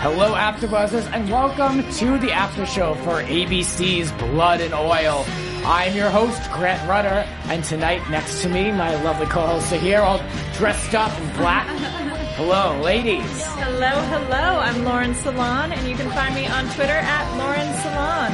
Hello, AfterBuzzers, and welcome to the after show for ABC's Blood and Oil. I'm your host, Grant Rudder, and tonight next to me, my lovely co-hosts are here, all dressed up in black. Hello, ladies. Hello, hello. I'm Lauren Salon, and you can find me on Twitter at Lauren Salon.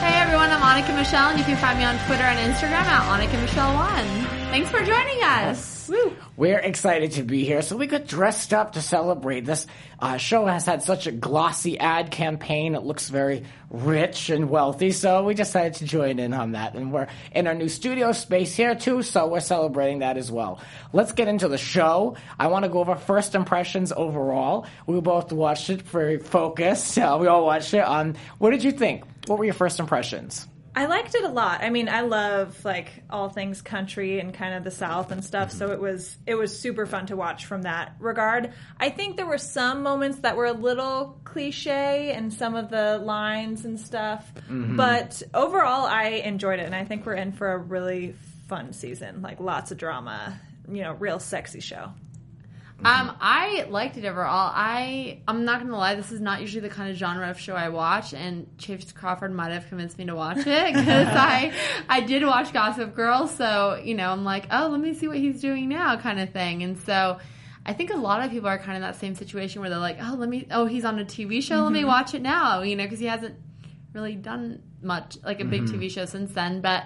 Hey everyone, I'm Annika Michelle, and you can find me on Twitter and Instagram at Annika Michelle One. Thanks for joining us. Woo. We're excited to be here, so we got dressed up to celebrate. This uh, show has had such a glossy ad campaign; it looks very rich and wealthy. So we decided to join in on that, and we're in our new studio space here too. So we're celebrating that as well. Let's get into the show. I want to go over first impressions overall. We both watched it very focused. Uh, we all watched it. Um, what did you think? What were your first impressions? I liked it a lot. I mean, I love like all things country and kind of the South and stuff. So mm-hmm. it was it was super fun to watch from that regard. I think there were some moments that were a little cliche and some of the lines and stuff, mm-hmm. but overall, I enjoyed it, and I think we're in for a really fun season. Like lots of drama, you know, real sexy show. Um, I liked it overall. I I'm not gonna lie, this is not usually the kind of genre of show I watch, and Chace Crawford might have convinced me to watch it because I I did watch Gossip Girl, so you know I'm like, oh, let me see what he's doing now, kind of thing, and so. I think a lot of people are kind of in that same situation where they're like, "Oh, let me. Oh, he's on a TV show. Let me watch it now." You know, because he hasn't really done much like a big TV show since then. But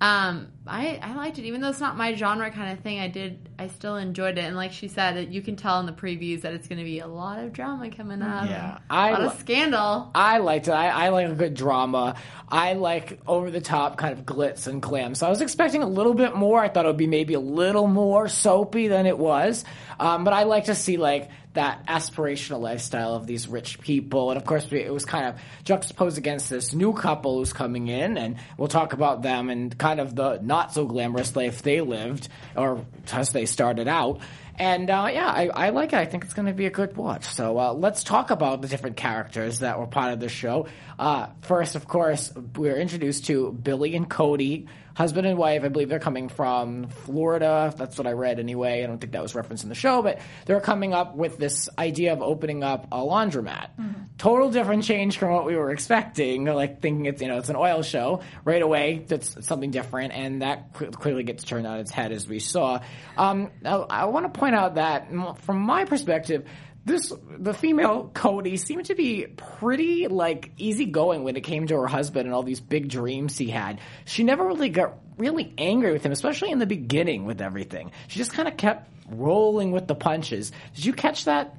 um, I I liked it, even though it's not my genre kind of thing. I did, I still enjoyed it, and like she said, you can tell in the previews that it's going to be a lot of drama coming up. Yeah, a I lot li- of scandal. I liked it. I, I like a good drama. I like over the top kind of glitz and glam. So I was expecting a little bit more. I thought it would be maybe a little more soapy than it was. Um, but I like to see like that aspirational lifestyle of these rich people. And of course, it was kind of juxtaposed against this new couple who's coming in, and we'll talk about them and kind of the not so glamorous life they lived or as they started out. And uh, yeah, I, I like it. I think it's going to be a good watch. So uh, let's talk about the different characters that were part of the show. Uh, first, of course, we're introduced to Billy and Cody, husband and wife. I believe they're coming from Florida. That's what I read anyway. I don't think that was referenced in the show, but they're coming up with this idea of opening up a laundromat. Total different change from what we were expecting. Like thinking it's you know it's an oil show right away. That's something different, and that clearly gets turned on its head as we saw. Um, now, I want to point out that from my perspective this the female Cody seemed to be pretty like easygoing when it came to her husband and all these big dreams he had. She never really got really angry with him, especially in the beginning with everything. She just kind of kept rolling with the punches. Did you catch that?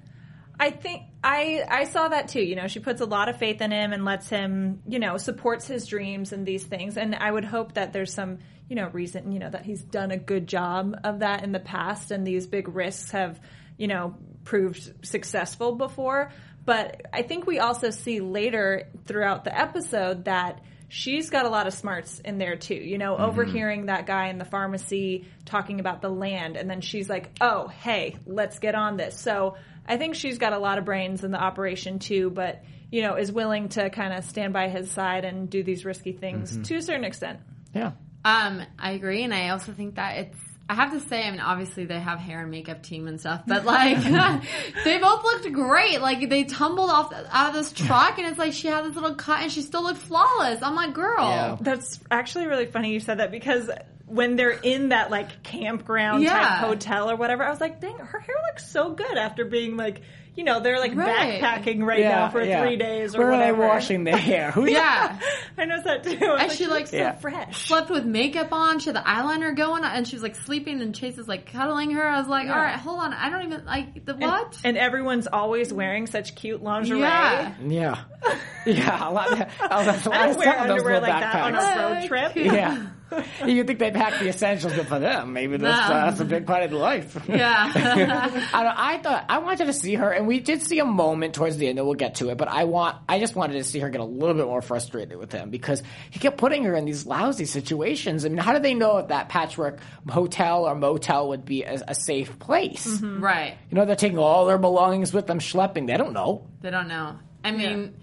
I think I I saw that too. You know, she puts a lot of faith in him and lets him, you know, supports his dreams and these things. And I would hope that there's some, you know, reason, you know, that he's done a good job of that in the past and these big risks have, you know, proved successful before. But I think we also see later throughout the episode that she's got a lot of smarts in there too. You know, overhearing that guy in the pharmacy talking about the land, and then she's like, "Oh, hey, let's get on this." So I think she's got a lot of brains in the operation too, but you know, is willing to kind of stand by his side and do these risky things to a certain extent. Yeah. Um, I agree, and I also think that it's. I have to say, I mean, obviously they have hair and makeup team and stuff, but like they both looked great. Like they tumbled off out of this truck, and it's like she had this little cut, and she still looked flawless. I'm like, girl, Yeah. That's actually really funny you said that because when they're in that like campground Yeah. type hotel or whatever, I was like, dang, her hair looks so good after being like, you know, they're like Right. backpacking right now for yeah. three days or Where whatever. are they washing their hair? Who Yeah. I noticed that too. I was And she, like, looks Yeah. fresh. Slept with makeup on. She had the eyeliner going, and she was like sleeping, and Chace is like cuddling her. I was like, Yeah. all right, hold on. I don't even like the what? And, everyone's always wearing such cute lingerie. Yeah. Yeah, yeah. A lot. Of, a lot of I don't wear stuff in those underwear little like that on a road trip. Yeah. You think they pack the essentials, but for them, maybe that's, No. uh, that's a big part of life. Yeah. I, don't, I thought I wanted to see her, and we did see a moment towards the end, and we'll get to it. But I want, I just wanted to see her get a little bit more frustrated with him because he kept putting her in these lousy situations. I mean, how do they know if that patchwork hotel or motel would be a, a safe place? right. You know, they're taking all their belongings with them, schlepping. They don't know. They don't know. I mean, yeah.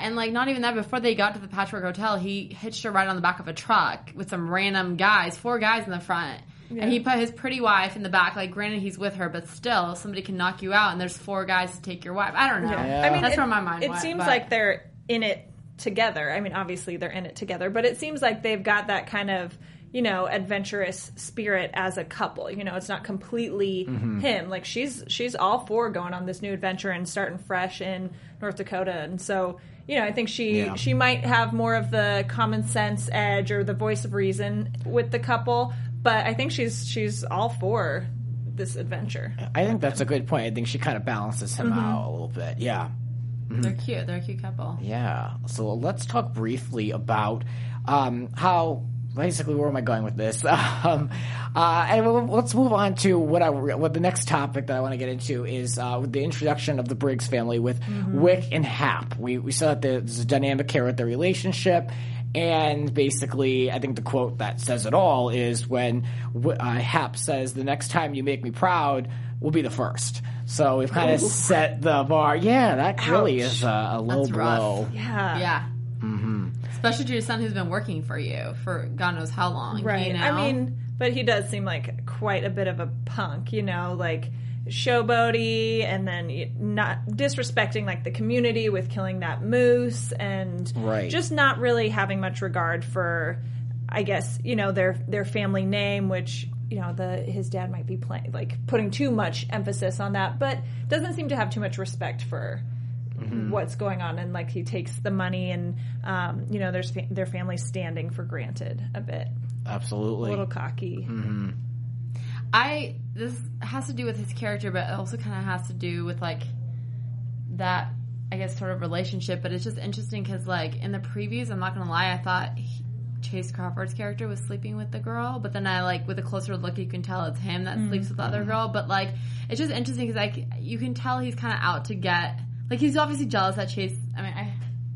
And like not even that. Before they got to the Patchwork Hotel, he hitched her right on the back of a truck with some random guys, four guys in the front. And he put his pretty wife in the back. Like, granted, he's with her, but still, somebody can knock you out, and there's four guys to take your wife. I don't know. Yeah. I mean, that's it, where my mind It went, seems but- like they're in it together. I mean, obviously they're in it together, but it seems like they've got that kind of you know adventurous spirit as a couple. You know, it's not completely mm-hmm. him. Like she's she's all for going on this new adventure and starting fresh in North Dakota, and so. You know, I think she Yeah. she might have more of the common sense edge or the voice of reason with the couple, but I think she's she's all for this adventure. I think that's a good point. I think she kind of balances him mm-hmm. out a little bit. Yeah. Mm-hmm. They're cute. They're a cute couple. Yeah. So let's talk briefly about um, how basically where am I going with this? Um, uh, and we'll- let's move on to what I what the next topic that I want to get into is uh, with the introduction of the Briggs family with Wick and Hap. We we saw that there's a dynamic here with their relationship. And basically, I think the quote that says it all is when uh, Hap says, "The next time you make me proud, will be the first. So we've kind of set the bar. Yeah, that really is a, a low That's rough. blow. Yeah. Yeah. Mm-hmm. Especially to your son who's been working for you for God knows how long. Right. You know? I mean, but he does seem like quite a bit of a punk, you know, like showboaty and then not disrespecting like the community with killing that moose and Right. just not really having much regard for I guess, you know, their their family name which you know the his dad might be playing like putting too much emphasis on that but doesn't seem to have too much respect for Mm-hmm. what's going on and like he takes the money and um, you know there's fa- their family standing for granted a bit Absolutely. a little cocky. Mm-hmm. I this has to do with his character, but it also kind of has to do with like that, I guess, sort of relationship. But it's just interesting because, like, in the previews, I'm not gonna lie, I thought he, Chace Crawford's character was sleeping with the girl, but then I like with a closer look, you can tell it's him that sleeps with the other mm-hmm. girl. But like, it's just interesting because like you can tell he's kind of out to get like he's obviously jealous that Chace. I mean, I.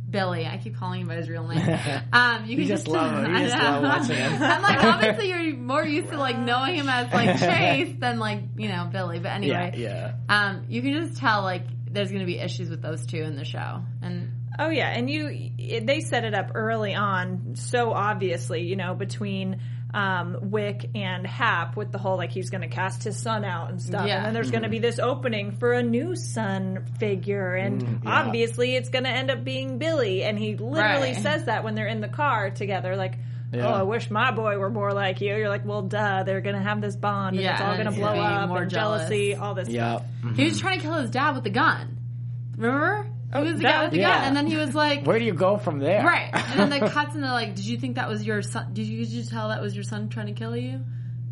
Billy, I keep calling him by his real name. Um, you can just love him. You I just know. love watching him. I'm like, obviously, you're more used to like knowing him as like Chace than like you know Billy. But anyway, yeah, yeah. um, you can just tell like there's going to be issues with those two in the show, and Oh yeah, and you it, they set it up early on so obviously, you know, between um, Wick and Hap with the whole like he's going to cast his son out and stuff, Yeah. and then there's going to be this opening for a new son figure, and yeah. obviously it's going to end up being Billy, and he literally Right. says that when they're in the car together, like. Yeah. Oh, I wish my boy were more like you. You're like, well, duh. They're gonna have this bond, and Yeah, it's all gonna blow up, more and jealous. jealousy, all this Yeah. stuff. he was trying to kill his dad with the gun. Remember? Oh, he was the duh. guy with the Yeah. gun, and then he was like, Where do you go from there? right. And then the cuts, and they're like, "Did you think that was your son? Did you, did you tell that was your son trying to kill you?"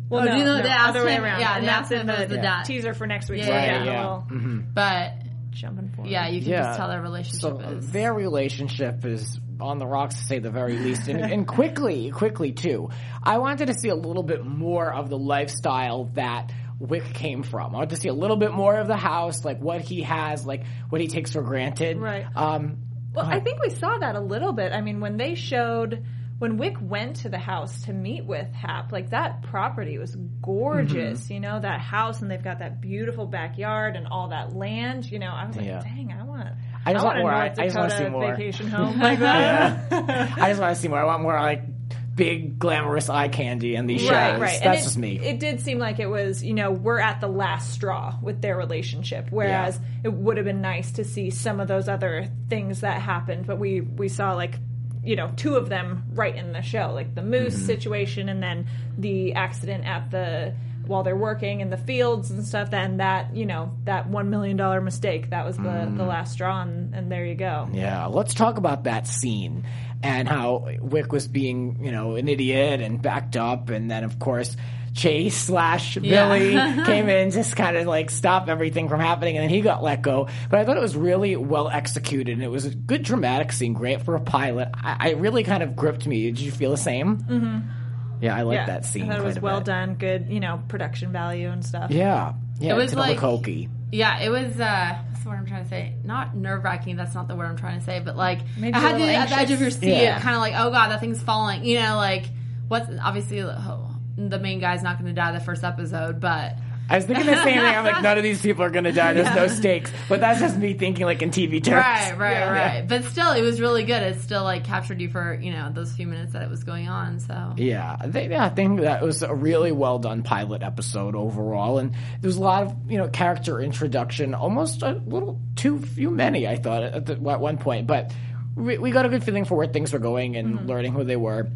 Well, Oh, no, do you know no, they asked other way him- around. yeah, and they that's asked in the, if it was the dad. teaser for next week. Yeah, so yeah, yeah, yeah. a little But jumping forward. yeah, you can Yeah. just tell their relationship So is. their relationship is on the rocks to say the very least, and, and quickly, quickly too. I wanted to see a little bit more of the lifestyle that Wick came from. I want to see a little bit more of the house, like what he has, like what he takes for granted. Right. Um, Well, I think we saw that a little bit. I mean, when they showed when Wick went to the house to meet with Hap, like that property was gorgeous. Mm-hmm. You know, that house, and they've got that beautiful backyard and all that land. You know, I was like, Yeah. dang, I want. I just want want more. I- I just wanna see more. vacation home like that. I just want to see more. I want more like big glamorous eye candy in these shows. Right, right. That's and it, just me. It did seem like it was, you know, we're at the last straw with their relationship. Whereas it would have been nice to see some of those other things that happened, but we we saw like you know two of them right in the show, like the moose Mm-hmm. situation, and then the accident at the while they're working in the fields and stuff. Then that you know that one million dollar mistake that was the Mm. the last straw, and, and there you go. Yeah, let's talk about that scene and how Wick was being, you know, an idiot and backed up, and then of course Chace slash Billy came in just kind of like stop everything from happening, and then he got let go. But I thought it was really well executed, and it was a good dramatic scene, great for a pilot. I, I really kind of gripped me. Did you feel the same? Mm-hmm. Yeah, I like yeah, that scene. I thought it quite was a well bit. done, good you know production value and stuff. Yeah, yeah, It was like- hokey. Yeah, it was. uh What's the word I'm trying to say? Not nerve wracking. That's not the word I'm trying to say. But like, Made I had to little at the edge of your seat, Yeah. kind of like, oh god, that thing's falling. You know, like what's obviously oh, the main guy's not going to die the first episode, but I was thinking the same thing. I'm like, none of these people are going to die. There's no stakes. But that's just me thinking like in TV terms. right, right, Yeah. right. But still, it was really good. It still like captured you for you know those few minutes that it was going on. So Yeah, I think, yeah, I think that was a really well done pilot episode overall, and there was a lot of you know character introduction, almost a little too few many, I thought at, the, at one point, but we, we got a good feeling for where things were going and mm-hmm. learning who they were.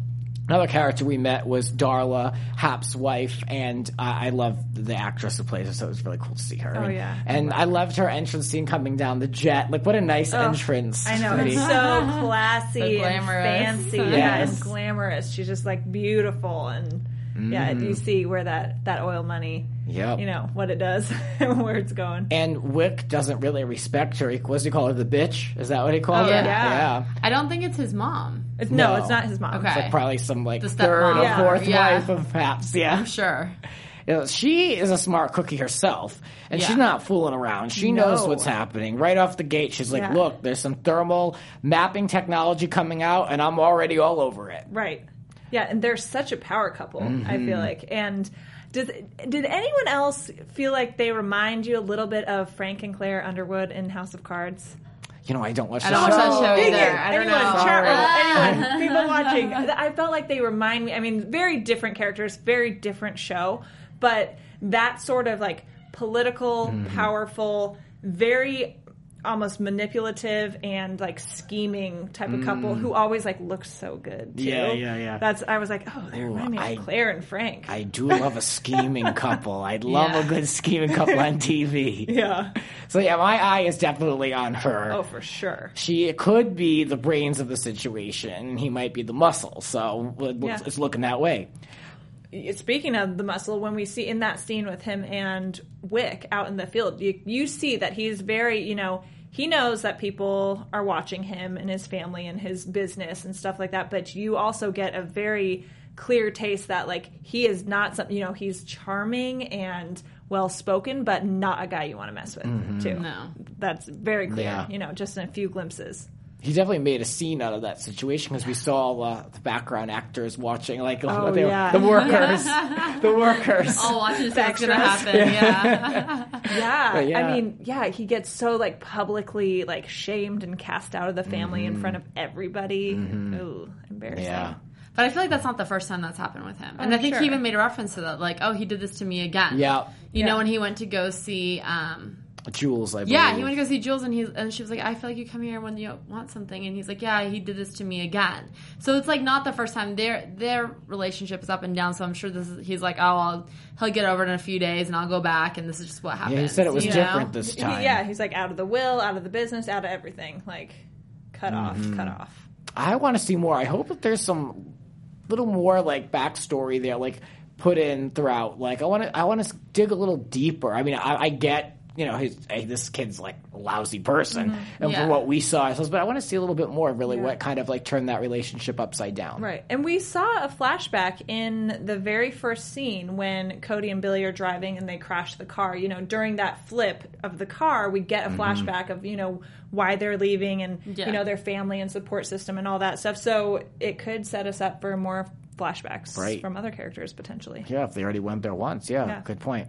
Another character we met was Darla, Hap's wife, and I I love the actress who plays her, so it was really cool to see her. Oh, and, yeah. and I loved her entrance scene coming down the jet. Like, what a nice entrance! I know it's so classy So and glamorous. fancy, yeah, Yes. and glamorous. She's just like beautiful, and yeah, Mm-hmm. you see where that that oil money, Yep. you know what it does, and where it's going. And Wick doesn't really respect her. He, what does he call her? The bitch? Is that what he called Oh, her? yeah. yeah. I don't think it's his mom. It's, no, No. it's not his mom. Okay. Like probably some like third or fourth Yeah. wife of Hap's. Yeah. Sure. You know, she is a smart cookie herself, and she's not fooling around. She knows what's happening right off the gate. She's like, Yeah. "Look, there's some thermal mapping technology coming out, and I'm already all over it." Right. Yeah, and they're such a power couple. I Mm-hmm. feel like. And does did anyone else feel like they remind you a little bit of Frank and Claire Underwood in House of Cards? You know, I don't watch I don't watch that show Dang either. it. I don't anyone, know. Chat room, anyone, people watching. I felt like they remind me. I mean, very different characters, very different show, but that sort of like political, Mm-hmm. powerful, very almost manipulative and like scheming type of couple who always like looks so good. Too. Mm. Yeah, yeah, yeah. That's I was like, oh, they remind me I- of Claire and Frank. I do love a scheming couple. I love Yeah. a good scheming couple on TV. yeah. So yeah, my eye is definitely on her. Oh, for sure. she could be the brains of the situation. He might be the muscle. So it- Yeah. it's looking that way. Speaking of the muscle, when we see in that scene with him and Wick out in the field, you, you see that he's very, you know, he knows that people are watching him and his family and his business and stuff like that. But you also get a very clear taste that, like, he is not something, you know, he's charming and well spoken, but not a guy you want to mess with, mm-hmm. too. No. That's very clear, Yeah. you know, just in a few glimpses. He definitely made a scene out of that situation because we saw uh, the background actors watching, like Oh, they- yeah. the workers, the workers. I'll watch and gonna happen. Yeah. Yeah, yeah. I mean, yeah, he gets so like publicly like shamed and cast out of the family in front of everybody. Ooh, embarrassing. Mm-hmm. Yeah. But I feel like that's not the first time that's happened with him. And Oh, I think sure. he even made a reference to that, like, oh, he did this to me again. Yeah. You know, when he went to go see, um, Jules, I believe. yeah, he went to go see Jules, and he and she was like, I feel like you come here when you want something, and he's like, yeah, he did this to me again. So it's like not the first time their their relationship is up and down. So I'm sure this is, he's like, oh, I'll, he'll get over it in a few days, and I'll go back, and this is just what happens. Yeah, he said it was you different know? this He- time. yeah, he's like out of the will, out of the business, out of everything. Like cut mm-hmm. off, cut off. I want to see more. I hope that there's some little more like backstory there, like put in throughout. Like I want to, I want to dig a little deeper. I mean, I, I get. You know, he's, hey, this kid's like a lousy person, and Yeah. for what we saw, ourselves, but I want to see a little bit more, really, Yeah. what kind of like turned that relationship upside down. Right. And we saw a flashback in the very first scene when Cody and Billy are driving and they crash the car. You know, during that flip of the car, we get a Mm-hmm. flashback of, you know, why they're leaving and, Yeah. you know, their family and support system and all that stuff. So it could set us up for more flashbacks Right. from other characters potentially. Yeah, if they already went there once, yeah, Yeah. good point.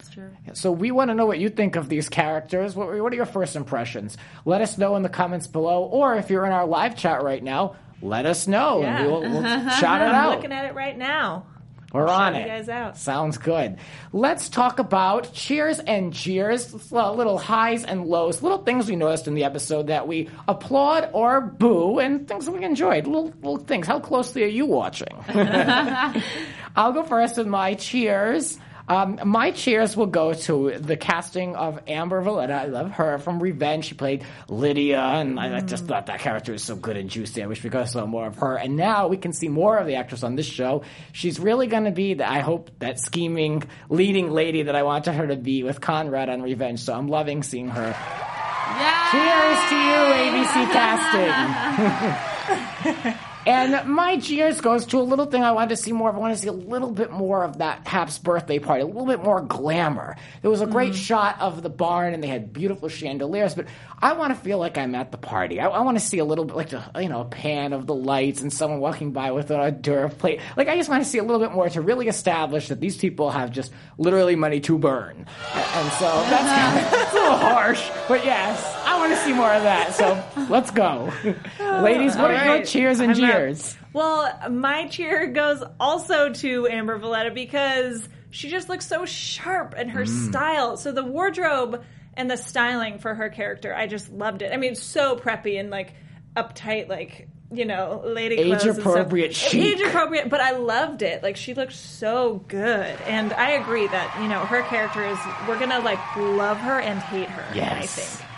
That's true. So we want to know what you think of these characters. What, what are your first impressions? Let us know in the comments below, or if you're in our live chat right now, let us know, Yeah. and we'll, we'll shout it I'm out. looking at it right now. We're I'll on it. You guys out. Sounds good. Let's talk about cheers and jeers, little highs and lows, little things we noticed in the episode that we applaud or boo, and things that we enjoyed. Little, little things. How closely are you watching? I'll go first with my cheers. Um, my cheers will go to the casting of Amber Valletta. I love her from Revenge. She played Lydia, and I I just thought that character was so good and juicy. I wish we could have saw more of her. And now we can see more of the actress on this show. She's really going to be, the, I hope, that scheming leading lady that I wanted her to be with Conrad on Revenge. So I'm loving seeing her. Yeah. Cheers to you, ABC casting. and my cheers goes to a little thing I wanted to see more of. I want to see a little bit more of that Hap's birthday party, a little bit more glamour. There was a great mm-hmm. shot of the barn, and they had beautiful chandeliers, but I want to feel like I'm at the party. I, I want to see a little bit, like, a, you know, a pan of the lights and someone walking by with an hors d'oeuvre plate. Like, I just want to see a little bit more to really establish that these people have just literally money to burn. And so that's, that's a little harsh, but yes, want to see more of that. So let's go. Ladies, what All are your cheers and I'm up. jeers? Well, my cheer goes also to Amber Valletta because she just looks so sharp and Mm. her style. So the wardrobe and the styling for her character, I just loved it. I mean, so preppy and like uptight, like you know, lady clothes and stuff. Age-appropriate chic. Age appropriate, but I loved it. Like she looked so good, and I agree that you know her character is. We're gonna like love her and hate her. I Yes. think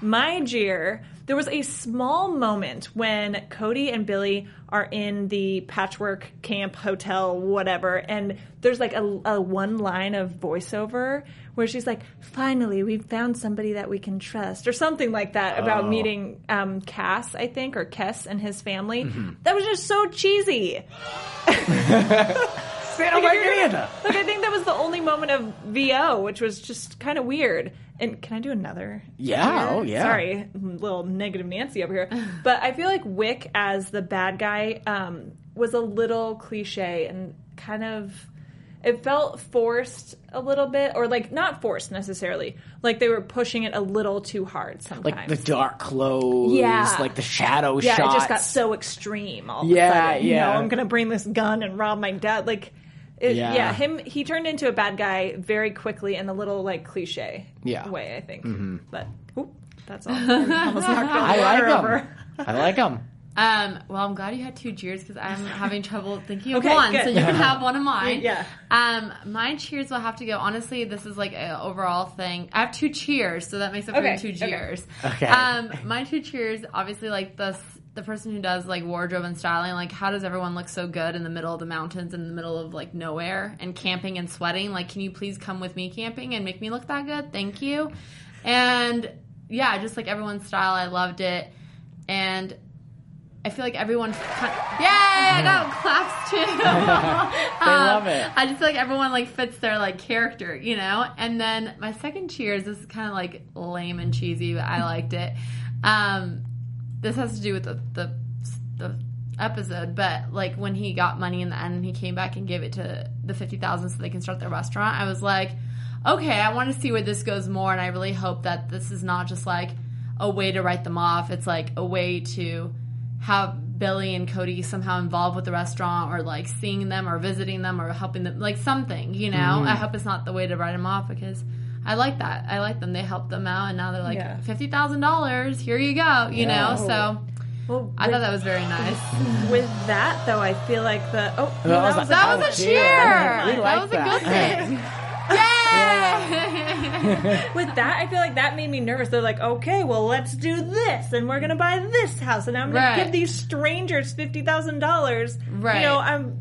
my jeer, there was a small moment when Cody and Billy are in the patchwork camp hotel, whatever, and there's like a, a one line of voiceover where she's like, "Finally, we've found somebody that we can trust," or something like that about meeting um, Cass, I think, or Kess and his family. That was just so cheesy. I don't like any of that. Like I think that was the only moment of VO, which was just kind of weird. And can I do another? Yeah, cheer? oh, yeah. Sorry, little negative Nancy over here. But I feel like Wick as the bad guy um, was a little cliche and kind of. It felt forced a little bit, or like not forced necessarily. Like they were pushing it a little too hard sometimes. Like the dark clothes, Yeah. like the shadow yeah, shots. it just got so extreme. All Yeah, of a sudden. You yeah. know, I'm gonna bring this gun and rob my dad. Like, it, Yeah. yeah. him. He turned into a bad guy very quickly in a little like cliche Yeah. Mm-hmm. way. I think, but oop, that's all. I almost knocked the I like water them. I like them. Um, well, I'm glad you had two cheers because I'm having trouble thinking of Okay, one, good. so you can have one of mine. Yeah. Um, my cheers will have to go. Honestly, this is like an overall thing. I have two cheers, so that makes up Okay, for two okay. cheers. Okay. Um, my two cheers, obviously, like the the person who does like wardrobe and styling. Like, how does everyone look so good in the middle of the mountains, in the middle of like nowhere, and camping and sweating? Like, can you please come with me camping and make me look that good? Thank you. And yeah, just like everyone's style, I loved it. And I feel like everyone, kind yay! I got claps too. they love it. I just feel like everyone like fits their like character, you know. And then my second cheers this is kind of like lame and cheesy, but I liked it. Um, this has to do with the the, the episode, but like when he got money in the end and he came back and gave it to the fifty thousand so they can start their restaurant, I was like, okay, I want to see where this goes more, and I really hope that this is not just like a way to write them off. It's like a way to have Billy and Cody somehow involved with the restaurant or like seeing them or visiting them or helping them like something, you know? Mm-hmm. I hope it's not the way to write them off because I like that. I like them. They helped them out and now they're like Yeah. $50,000. Here you go, you Yeah. know? So Well, I with, thought that was very nice. with that though, I feel like the oh no, That was that was a- a- That was Oh, a cheer. cheer. We that was that. a good thing. Yay! with that, I feel like that made me nervous. They're like, okay, well, let's do this, and we're gonna buy this house, and I'm gonna Right. give these strangers fifty thousand dollars. Right. You know, I'm.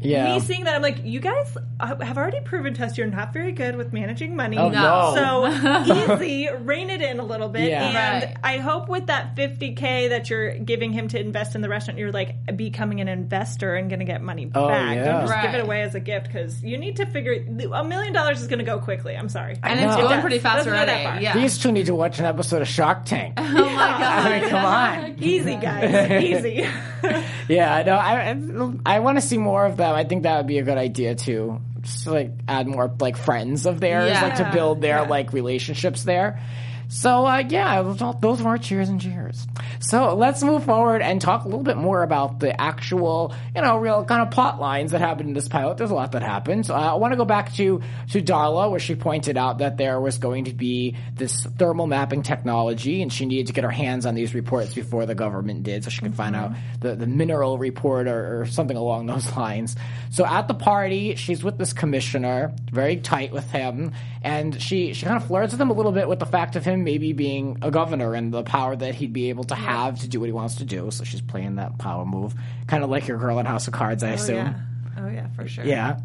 Yeah. Me seeing that, I'm like, you guys uh, have already proven to us you're not very good with managing money. Oh, No. So easy, rein it in a little bit, Yeah. and Right. I hope with that 50k that you're giving him to invest in the restaurant, you're like becoming an investor and going to get money Oh, back. yeah. Don't just give it away as a gift because you need to figure a million dollars is going to go quickly. I'm sorry, and it's going pretty fast Doesn't already. far. Yeah. These two need to watch an episode of Shark Tank. oh my god. I mean, come on. Easy, guys. Easy. Yeah, no, I I, I want to see more of them. I think that would be a good idea too. Just to, like add more like friends of theirs, Yeah. like to build their Yeah. like relationships there. So uh, yeah, those were our cheers and cheers. So let's move forward and talk a little bit more about the actual, you know, real kind of plot lines that happened in this pilot. There's a lot that happened. Uh, I want to go back to to Darla, where she pointed out that there was going to be this thermal mapping technology, and she needed to get her hands on these reports before the government did, so she could find out the the mineral report or, or something along those lines. So at the party, she's with this commissioner, very tight with him, and she she kind of flirts with him a little bit with the fact of him maybe being a governor and the power that he'd be able to have to do what he wants to do. So she's playing that power move, kind of like your girl in House of Cards, I Oh assume. yeah. Oh yeah, for sure. Yeah.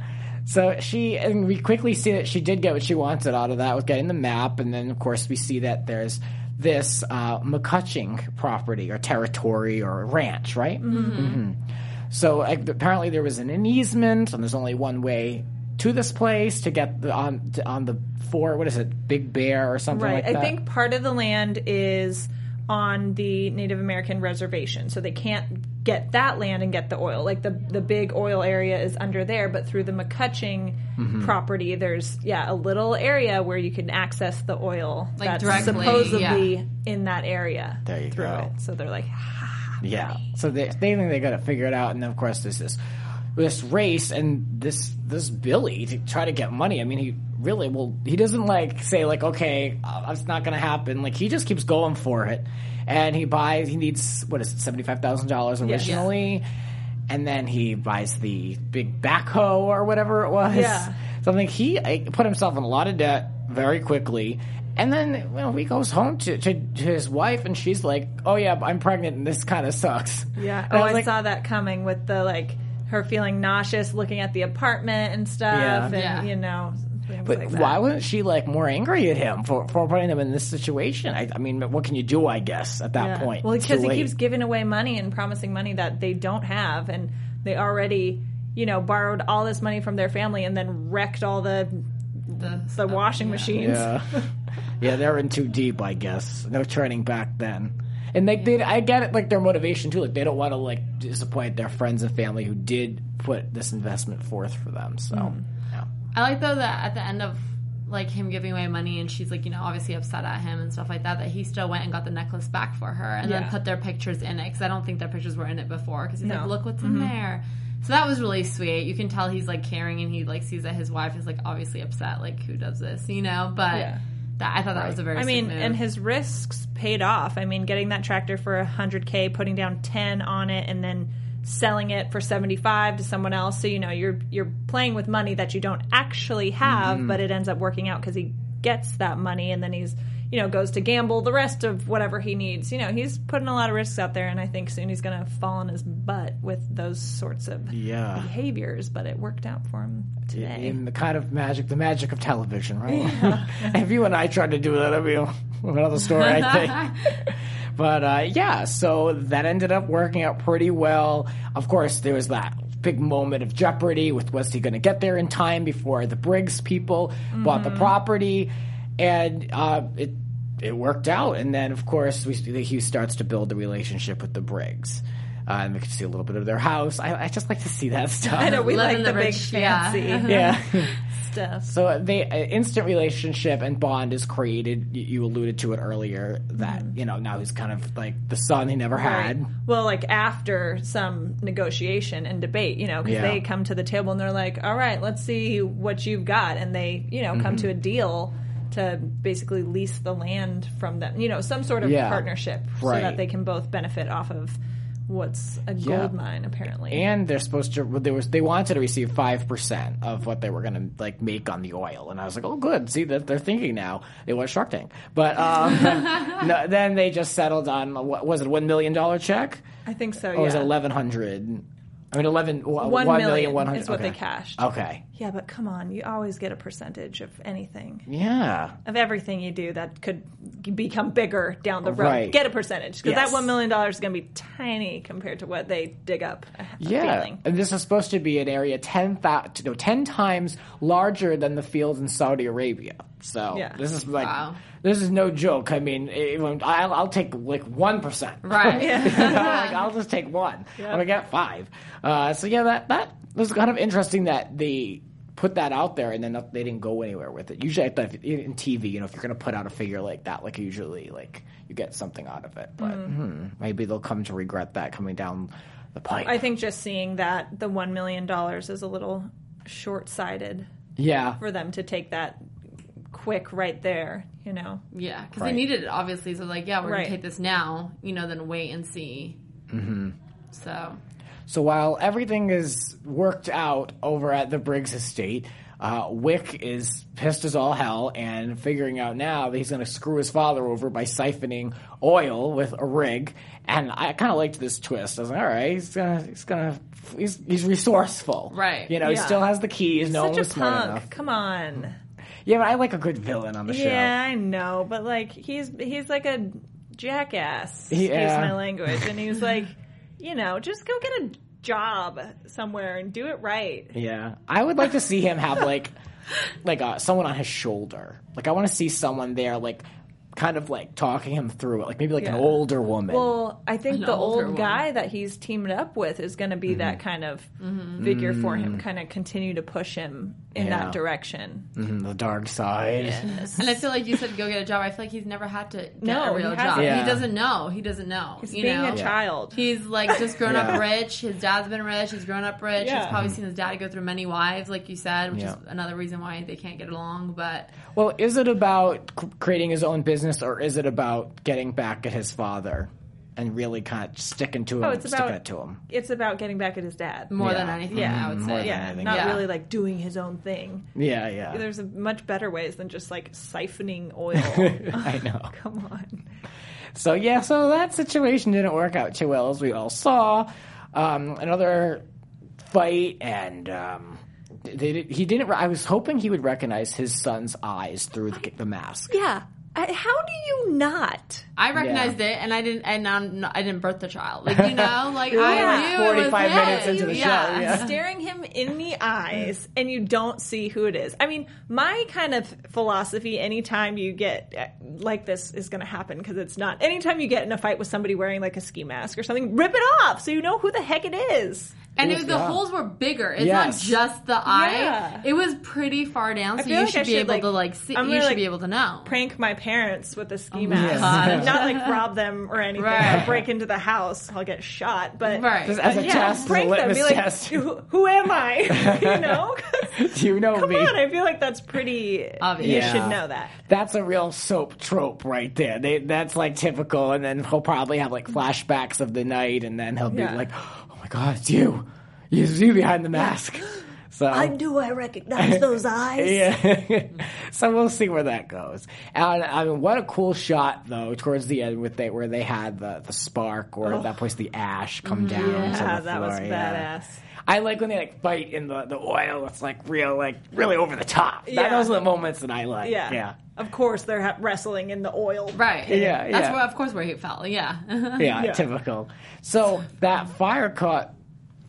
So she, and we quickly see that she did get what she wanted out of that with getting the map, and then of course we see that there's this uh, McCutching property or territory or ranch, right? Mm-hmm. So like, apparently there was an easement, and there's only one way to this place to get the, on to, on the four. What is it, Big Bear or something Right. like that? I think part of the land is on the Native American reservation, so they can't get that land and get the oil. Like the the big oil area is under there, but through the McCutching Mm-hmm. property, there's yeah a little area where you can access the oil Like that's directly, supposedly yeah. in that area. There you through go. it. So they're like, Yeah. So they they think they got to figure it out, and then of course there's this this race and this this Billy to try to get money. I mean, he really well he doesn't like say like okay, uh, it's not going to happen. Like he just keeps going for it, and he buys. He needs what is it seventy five thousand dollars originally. And then he buys the big backhoe or whatever it was. Yeah. So I think he put himself in a lot of debt very quickly. And then you know, he goes home to, to, to his wife, and she's like, "Oh yeah, I'm pregnant, and this kind of sucks." yeah. And Oh, I I like, saw that coming with the like her feeling nauseous, looking at the apartment and stuff, Yeah. and Yeah. you know. But like why wasn't she like more angry at him for, for putting him in this situation? I, I mean, what can you do? I guess at that Yeah. point. Well, because he late. keeps giving away money and promising money that they don't have, and they already, you know, borrowed all this money from their family and then wrecked all the The, the washing machines. Yeah, yeah, they're in too deep. I guess no turning back then. And they did. I get it. Like their motivation too. Like they don't want to like disappoint their friends and family who did put this investment forth for them. So. Mm. Yeah. I like though that at the end of like him giving away money and she's like you know obviously upset at him and stuff like that that he still went and got the necklace back for her and Yeah. then put their pictures in it because I don't think their pictures were in it before because he's No. like look what's Mm-hmm. in there. So that was really sweet. You can tell he's like caring and he like sees that his wife is like obviously upset. Like who does this, you know? But Yeah. That I thought that was a very. I mean, move. and his risks paid off. I mean, getting that tractor for 100k, putting down 10 on it, and then selling it for 75 to someone else. So you know, you're you're playing with money that you don't actually have, Mm-hmm. but it ends up working out because he gets that money, and then he's you know goes to gamble the rest of whatever he needs. You know, he's putting a lot of risks out there, and I think soon he's going to fall on his butt with those sorts of Yeah. behaviors. But it worked out for him today. In the kind of magic, the magic of television, right? if you and I tried to do that, that'd be another story, I think. but uh, yeah, so that ended up working out pretty well. Of course, there was that big moment of jeopardy with was he going to get there in time before the Briggs people bought the property, and uh, it it worked out. And then, of course, we he starts to build the relationship with the Briggs. Uh, and we can see a little bit of their house. I, I just like to see that stuff. I know we Living like the, the big rich- yeah. fancy yeah. stuff. So the uh, instant relationship and bond is created. You, you alluded to it earlier that you know now he's kind of like the son he never had. Well, like after some negotiation and debate, you know, because Yeah. they come to the table and they're like, "All right, let's see what you've got," and they, you know, Mm-hmm. come to a deal to basically lease the land from them. You know, some sort of Yeah. partnership so that they can both benefit off of what's a Yeah. gold mine, apparently. And they're supposed to. There was they wanted to receive five percent of what they were going to like make on the oil, and I was like, oh, good. See that they're thinking now. They want Shark Tank, but um, no, then they just settled on what was it, one million dollar check, I think so. or yeah. was it eleven hundred? I mean, eleven. One one million million one hundred is what okay. they cashed. Okay. Yeah, but come on, you always get a percentage of anything. Yeah. of everything you do that could become bigger down the road. Right. Get a percentage because Yes. that one million dollars is going to be tiny compared to what they dig up. I have a Yeah, feeling. and this is supposed to be an area 10, thou- no, 10 times larger than the fields in Saudi Arabia. So Yeah. this is like Wow. this is no joke. I mean, even- I'll, I'll take like one percent. right. like I'll just take one. I'm gonna get five. Uh, so yeah, that that was kind of interesting that they put that out there and then they didn't go anywhere with it. Usually, I thought if, in TV, you know, if you're going to put out a figure like that, like usually, like you get something out of it. But hmm, maybe they'll come to regret that coming down the pipe. I think just seeing that the one million dollars is a little short sighted yeah, for them to take that quick right there. You know, Yeah, because Right. they needed it obviously. So like, yeah, we're Right. gonna take this now, you know, then wait and see. Mm-hmm. So So while everything is worked out over at the Briggs estate, uh, Wick is pissed as all hell and figuring out now that he's going to screw his father over by siphoning oil with a rig. And I kind of liked this twist. I was like, all right, he's gonna, he's gonna, he's, he's resourceful, Right. You know, he still has the keys. no one such a was smart punk. enough. Come on. Yeah, but I like a good villain on the show. Yeah, I know, but like he's he's like a jackass. Excuse Yeah. my language, and he's like, you know, just go get a job somewhere and do it right. Yeah, I would like to see him have like, like uh, someone on his shoulder. Like I want to see someone there, like, kind of like talking him through it. Like maybe like an older woman. Well, I think An the old one. guy that he's teamed up with is going to be that mm-hmm. kind of mm-hmm. figure for him, mm-hmm. kind of continue to push him in Yeah. that direction. Mhm, the dark side. and I feel like you said go get a job. I feel like he's never had to get No, a real hasn't. job. Yeah. He doesn't know. He doesn't know. He's you being know? a child. He's like just grown Yeah. up rich. His dad's been rich. He's grown up rich. Yeah. He's probably seen his dad go through many wives, like you said, which Yeah. is another reason why they can't get along. But Well, is it about creating his own business, or is it about getting back at his father and really kind of sticking to him, Oh, it's sticking about it to him? It's about getting back at his dad. more than anything, Yeah. I would say. Yeah, not Yeah. really like doing his own thing. Yeah, yeah. There's much better ways than just like siphoning oil. I know. Come on. So yeah, so that situation didn't work out too well, as we all saw. Um, another fight, and um, did- he didn't. I was hoping he would recognize his son's eyes through the, the mask. Yeah. I, how do you not? I recognized it, and I didn't, and I'm, I didn't birth the child. Like you know, like You're I like knew was 45 minutes into the show, yeah. yeah. Staring him in the eyes and you don't see who it is. I mean, my kind of philosophy anytime you get uh, like this is going to happen because it's not. Anytime you get in a fight with somebody wearing like a ski mask or something, rip it off so you know who the heck it is. And it was, the Yeah. holes were bigger. It's Yes. not just the eye. Yeah. It was pretty far down, so you like I should be should, able like- to like see. I'm you gonna, should like, be able to know. Prank my parents with a ski oh my mask. God. Not like rob them or anything Right. or break into the house. I'll get shot. But Right. Just as a yeah, test, as a prank them. litmus Be like, who, who am I? you know? 'Cause- Do you know Come me? on, I feel like that's pretty. Obvious. You Yeah. should know that. That's a real soap trope right there. They, that's like typical, and then he'll probably have like flashbacks of the night, and then he'll be Yeah. like, "Oh my god, it's you! It's you behind the mask." So do I recognize those eyes? Yeah. so we'll see where that goes. And I mean, what a cool shot though towards the end with they where they had the, the spark or at that oh. place the ash come mm-hmm. down. to Oh. Yeah, the that was floor, yeah. badass. I like when they like fight in the, the oil. It's like real, like really over the top. That, Yeah. those are the moments that I like. Yeah. yeah, Of course, they're ha- wrestling in the oil. Right. Yeah, That's yeah. where, of course, where he fell. Yeah. yeah, Yeah. typical. So that fire caught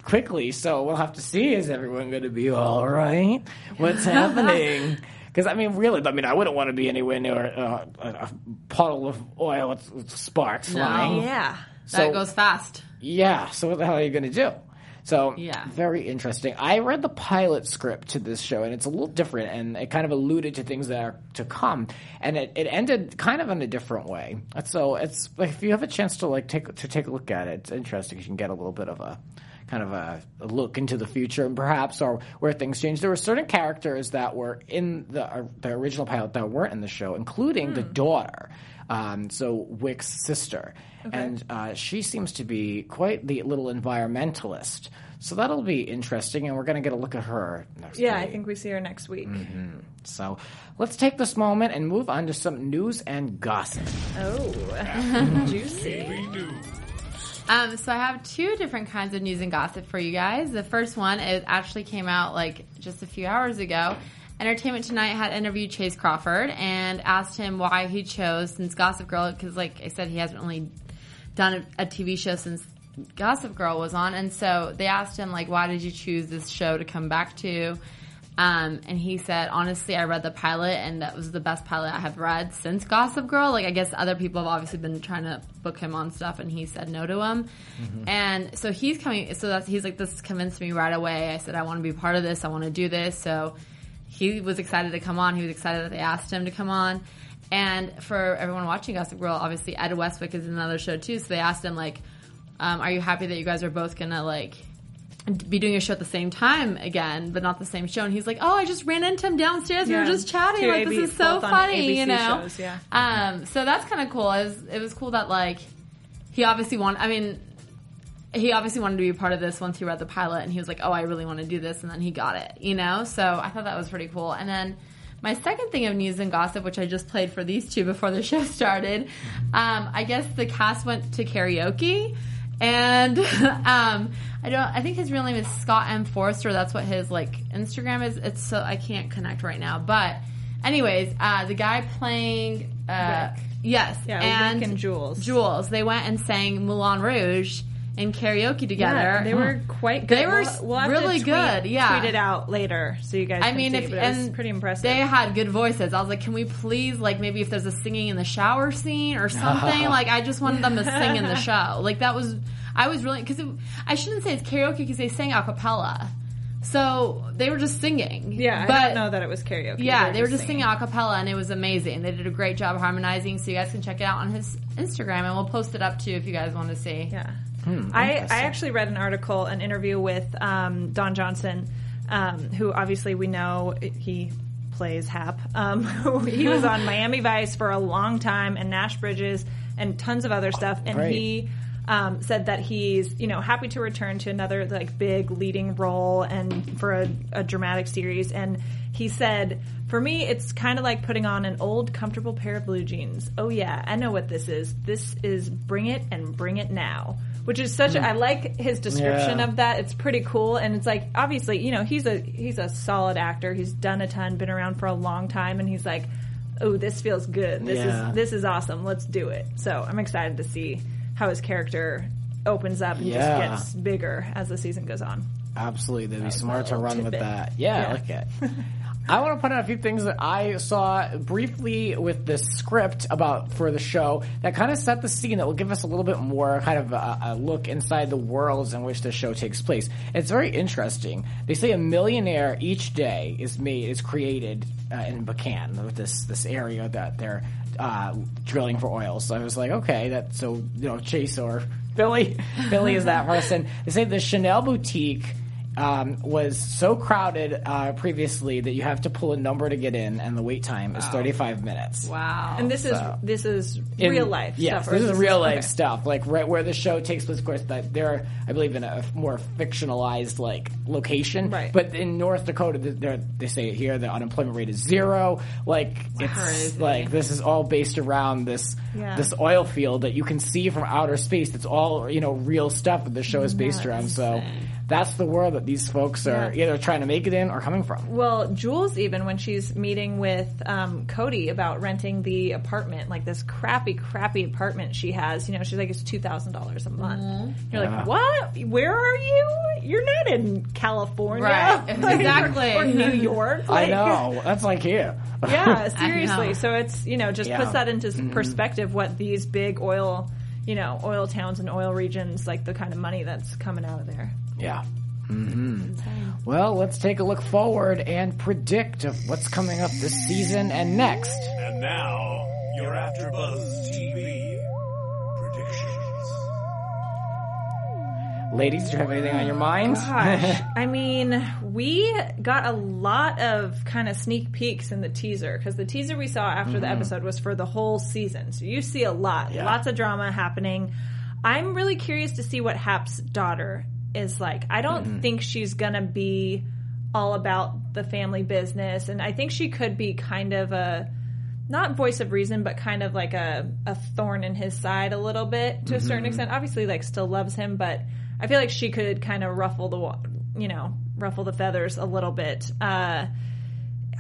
quickly. So we'll have to see: is everyone going to be all right? What's happening? Because I mean, really, I mean, I wouldn't want to be anywhere near uh, a, puddle of oil with, sparks No. flying. Yeah. So that goes fast. yeah. So what the hell are you going to do? So Yeah. very interesting. I read the pilot script to this show, and it's a little different, and it kind of alluded to things that are to come, and it, it ended kind of in a different way. So it's like if you have a chance to like take to take a look at it, it's interesting. You can get a little bit of a kind of a, a look into the future, and perhaps or where things change. There were certain characters that were in the uh, the original pilot that weren't in the show, including the daughter. Um, so Wick's sister, and uh, she seems to be quite the little environmentalist. So that'll be interesting, and we're going to get a look at her next Yeah, I think we see her next week. So let's take this moment and move on to some news and gossip. Oh, juicy. Um, so I have two different kinds of news and gossip for you guys. The first one is actually came out like just a few hours ago. Entertainment Tonight had interviewed Chace Crawford and asked him why he chose since Gossip Girl because, like I said, he hasn't really done a, a TV show since Gossip Girl was on, and so they asked him like, why did you choose this show to come back to? Um, and he said, honestly, I read the pilot and that was the best pilot I have read since Gossip Girl. Like, I guess other people have obviously been trying to book him on stuff and he said no to him. And so he's coming, so that's, he's like, this convinced me right away. I said, I want to be part of this. I want to do this. So he was excited to come on. He was excited that they asked him to come on. And for everyone watching Gossip Girl, obviously Ed Westwick is in another show too. So they asked him like, um, "Are you happy that you guys are both gonna like be doing a show at the same time again, but not the same show?" And he's like, "Oh, I just ran into him downstairs. We Yeah. were just chatting. Two Like AB this is so funny, you know." shows, yeah. Um, so that's kind of cool. It was, it was cool that like he obviously wanted. I mean, he obviously wanted to be a part of this once he read the pilot, and he was like, "Oh, I really want to do this," and then he got it. You know, so I thought that was pretty cool. And then my second thing of news and gossip, which I just played for these two before the show started, um, I guess the cast went to karaoke. And um, I don't. I think his real name is Scott M. Foster. That's what his like Instagram is. It's so I can't connect right now. But, anyways, uh, the guy playing, uh, yes, Yeah, and Rick and Jules. Jules. They went and sang Moulin Rouge in karaoke together. Yeah, they were quite good. They were We'll- we'll have to really tweet- good, yeah. tweet it out later so you guys. I can mean, see, if it was and pretty impressive. They had good voices. I was like, can we please, like, maybe if there's a singing in the shower scene or something? like, I just wanted them to sing in the show. Like, that was, I was really because I shouldn't say it's karaoke because they sang a cappella, so they were just singing. yeah, but I don't know that it was karaoke. yeah, they were just singing a cappella and it was amazing. They did a great job harmonizing, so you guys can check it out on his Instagram and we'll post it up too if you guys want to see. Yeah. I, I actually read an article, an interview with um, Don Johnson, um, who obviously we know he plays Hap. Um, he was on Miami Vice for a long time and Nash Bridges and tons of other stuff. And he um, said that he's you know happy to return to another like big leading role and for a, a dramatic series. And he said, for me, it's kind of like putting on an old, comfortable pair of blue jeans. Oh yeah, I know what this is. This is bring it and bring it now. Which is such a, hmm. I like his description Yeah. of that. It's pretty cool. And it's like, obviously, you know, he's a, he's a solid actor. He's done a ton, been around for a long time. And he's like, oh, this feels good. This Yeah. is, this is awesome. Let's do it. So I'm excited to see how his character opens up and Yeah. just gets bigger as the season goes on. Absolutely, they'd be smart to run with that. Yeah, I Yeah. like it. I want to point out a few things that I saw briefly with the script about for the show that kind of set the scene that will give us a little bit more kind of a, a look inside the worlds in which the show takes place. It's very interesting. They say a millionaire each day is made is created uh, in Bakken with this this area that they're uh, drilling for oil. So I was like, okay, that so you know Chace or Billy, Billy is that person. They say the Chanel boutique um, was so crowded uh, previously that you have to pull a number to get in, and the wait time is 35 minutes. Wow. And this is, this is In- real life Yes, stuff. this is real life okay. stuff. Like right where the show takes place. Of course, that they're I believe in a more fictionalized like location. Right. But in North Dakota, they're, they say it here the unemployment rate is zero. Like it's Crazy. like this is all based around this Yeah. this oil field that you can see from outer space. That's all you know real stuff that the show is based around. So. That's the world that these folks are Yeah. either trying to make it in or coming from. Well, Jules, even when she's meeting with um, Cody about renting the apartment, like this crappy, crappy apartment she has, you know, she's like, it's two thousand dollars a month. Mm-hmm. You're Yeah. like, what? Where are you? You're not in California, Right. Like, Exactly. or New York. I know that's like here. Yeah, seriously. So it's you know just Yeah. puts that into Mm-hmm. perspective what these big oil, you know, oil towns and oil regions like the kind of money that's coming out of there. Yeah. hmm Well, let's take a look forward and predict of what's coming up this season and next. And now, your AfterBuzz TV predictions. Ladies, do you have anything on your mind? Gosh, I mean, we got a lot of kind of sneak peeks in the teaser because the teaser we saw after the episode was for the whole season. So you see a lot, Yeah. lots of drama happening. I'm really curious to see what Hap's daughter is like. I don't think she's gonna be all about the family business, and I think she could be kind of a not voice of reason, but kind of like a, a thorn in his side a little bit to a certain extent. Obviously, like still loves him, but I feel like she could kind of ruffle the, you know, ruffle the feathers a little bit. Uh,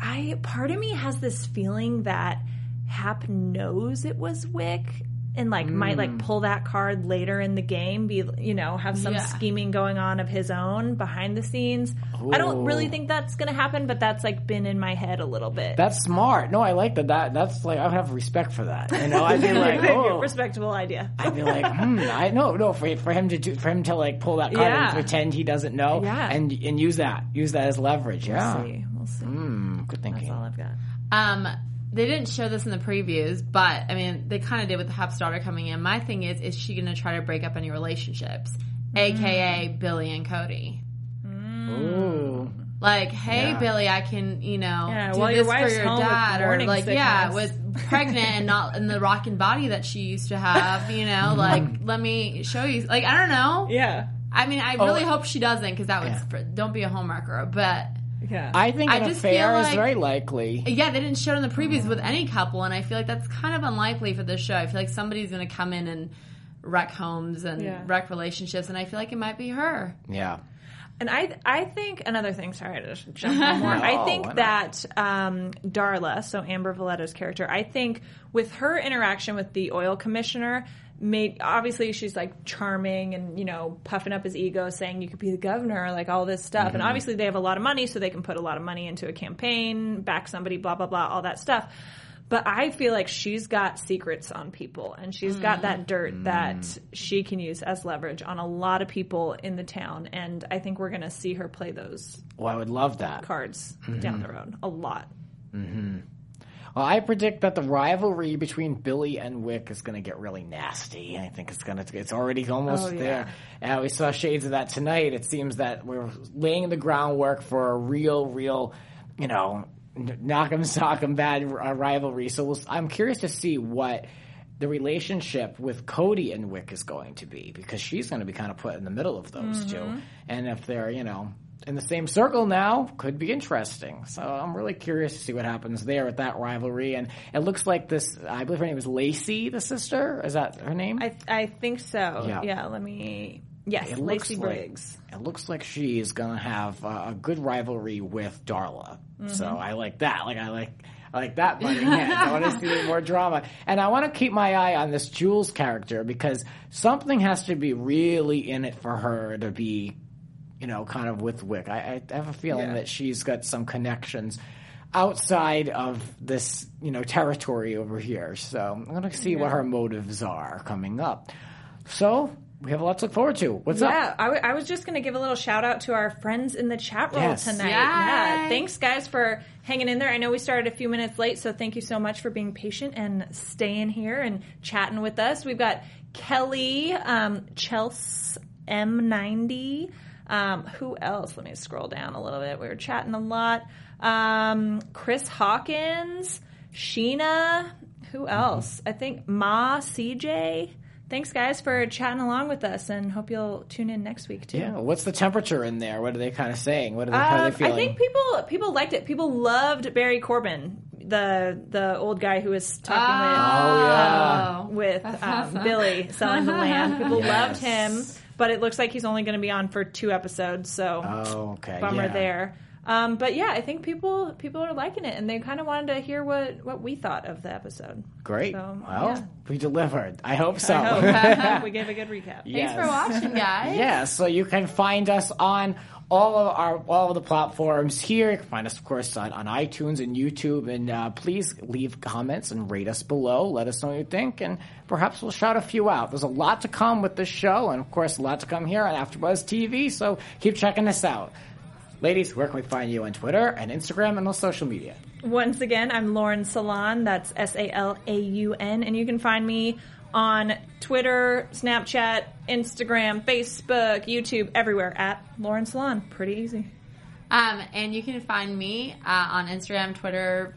I part of me has this feeling that Hap knows it was Wick, and like might like pull that card later in the game be you know have some Yeah. scheming going on of his own behind the scenes i don't really think that's gonna happen but that's like been in my head a little bit That's smart. No, I like that. That that's like I would have respect for that. You know, I'd be like, a oh, respectable idea I'd be like, hmm, I know, no, for for him to do, for him to like pull that card Yeah. and pretend he doesn't know, Yeah. and and use that, use that as leverage. Yeah, we'll see we'll see Hmm, good thinking. that's all i've got Um, they didn't show this in the previews, but I mean, they kind of did with the Hap's daughter coming in. My thing is, is she going to try to break up any relationships, mm. aka Billy and Cody? Ooh, Like, hey, Yeah. Billy, I can, you know, Yeah, do while this your for your dad, or like, yeah, sickness. with pregnant and not in the rocking body that she used to have. You know, mm-hmm. like, let me show you. Like, I don't know. yeah I mean, I oh. really Oh. hope she doesn't, because that would Yeah. don't be a homewrecker, but. Yeah I think I an just affair feel is very likely. Yeah, they didn't show it in the previews with any couple, and I feel like that's kind of unlikely for this show. I feel like somebody's going to come in and wreck homes and Yeah. wreck relationships, and I feel like it might be her. Yeah, And I, I think another thing. Sorry to just jump one more. No, I think that um, Darla, so Amber Valletta's character, I think with her interaction with the oil commissioner, made obviously she's like charming and you know puffing up his ego, saying you could be the governor, like all this stuff. Mm-hmm. And obviously they have a lot of money, so they can put a lot of money into a campaign, back somebody, blah blah blah, all that stuff. But I feel like she's got secrets on people and she's got Mm. that dirt that she can use as leverage on a lot of people in the town. And I think we're going to see her play those well, I would love that. cards Mm-hmm. down the road a lot. Well, I predict that the rivalry between Billy and Wick is going to get really nasty. I think it's going to, it's already almost Oh, yeah. there. And we saw shades of that tonight. It seems that we're laying the groundwork for a real, real, you know, knock 'em, sock 'em bad uh, rivalry. So we'll, I'm curious to see what the relationship with Cody and Wick is going to be because she's going to be kind of put in the middle of those two. And if they're, you know, in the same circle now, could be interesting. So I'm really curious to see what happens there with that rivalry. And it looks like this, I believe her name is Lacey, the sister. Is that her name? I, I think so. Yeah. Yeah. let me. Yes, it Lacey like, Briggs. It looks like she is going to have uh, a good rivalry with Darla. So I like that. Like I like. I like that butting heads. I want to see more drama, and I want to keep my eye on this Jules character because something has to be really in it for her to be, you know, kind of with Wick. I, I have a feeling Yeah. that she's got some connections outside of this, you know, territory over here. So I'm going to see what her motives are coming up. So we have a lot to look forward to. What's up? Yeah, I, w- I was just going to give a little shout out to our friends in the chat room Yes. tonight. Yay. Yeah, thanks guys for hanging in there. I know we started a few minutes late, so thank you so much for being patient and staying here and chatting with us. We've got Kelly, um, Chelsea M90. Um, who else? Let me scroll down a little bit. We were chatting a lot. Um, Chris Hawkins, Sheena. Who else? I think Ma CJ. Thanks, guys, for chatting along with us, and hope you'll tune in next week too. Yeah, what's the temperature in there? What are they kind of saying? What are they, how are Um, they feeling? I think people people liked it. People loved Barry Corbin, the the old guy who was talking Oh, with with um, Billy selling the land. People Yes. loved him, but it looks like he's only going to be on for two episodes. So Oh, okay. bummer yeah. there. Um, but yeah, I think people people are liking it, and they kind of wanted to hear what what we thought of the episode. Great. So, well, yeah. we delivered. I hope so. I hope we gave a good recap. Thanks for watching, guys. Yeah, so you can find us on all of our all of the platforms here. You can find us, of course, on, on iTunes and YouTube. And uh, please leave comments and rate us below. Let us know what you think, and perhaps we'll shout a few out. There's a lot to come with this show, and of course, a lot to come here on AfterBuzz TV. So keep checking us out. Ladies, where can we find you on Twitter and Instagram and on social media? Once again, I'm Lauren Salaun. That's S A L A U N. And you can find me on Twitter, Snapchat, Instagram, Facebook, YouTube, everywhere at Lauren Salaun. Pretty easy. Um, and you can find me uh, on Instagram, Twitter,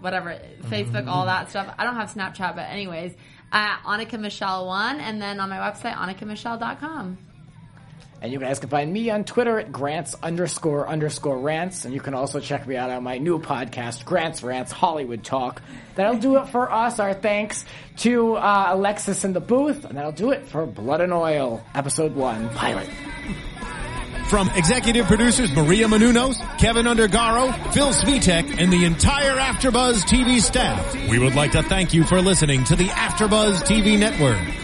whatever, Facebook, all that stuff. I don't have Snapchat, but anyways, uh, Annika Michelle one, and then on my website, AnnikaMichelle.com. And you guys can find me on Twitter at Grants underscore underscore rants. And you can also check me out on my new podcast, Grants Rants Hollywood Talk. That'll do it for us. Our thanks to uh, Alexis in the booth. And that'll do it for Blood and Oil, Episode 1, Pilot. From executive producers Maria Menounos, Kevin Undergaro, Phil Svitek, and the entire AfterBuzz TV staff, we would like to thank you for listening to the AfterBuzz TV network.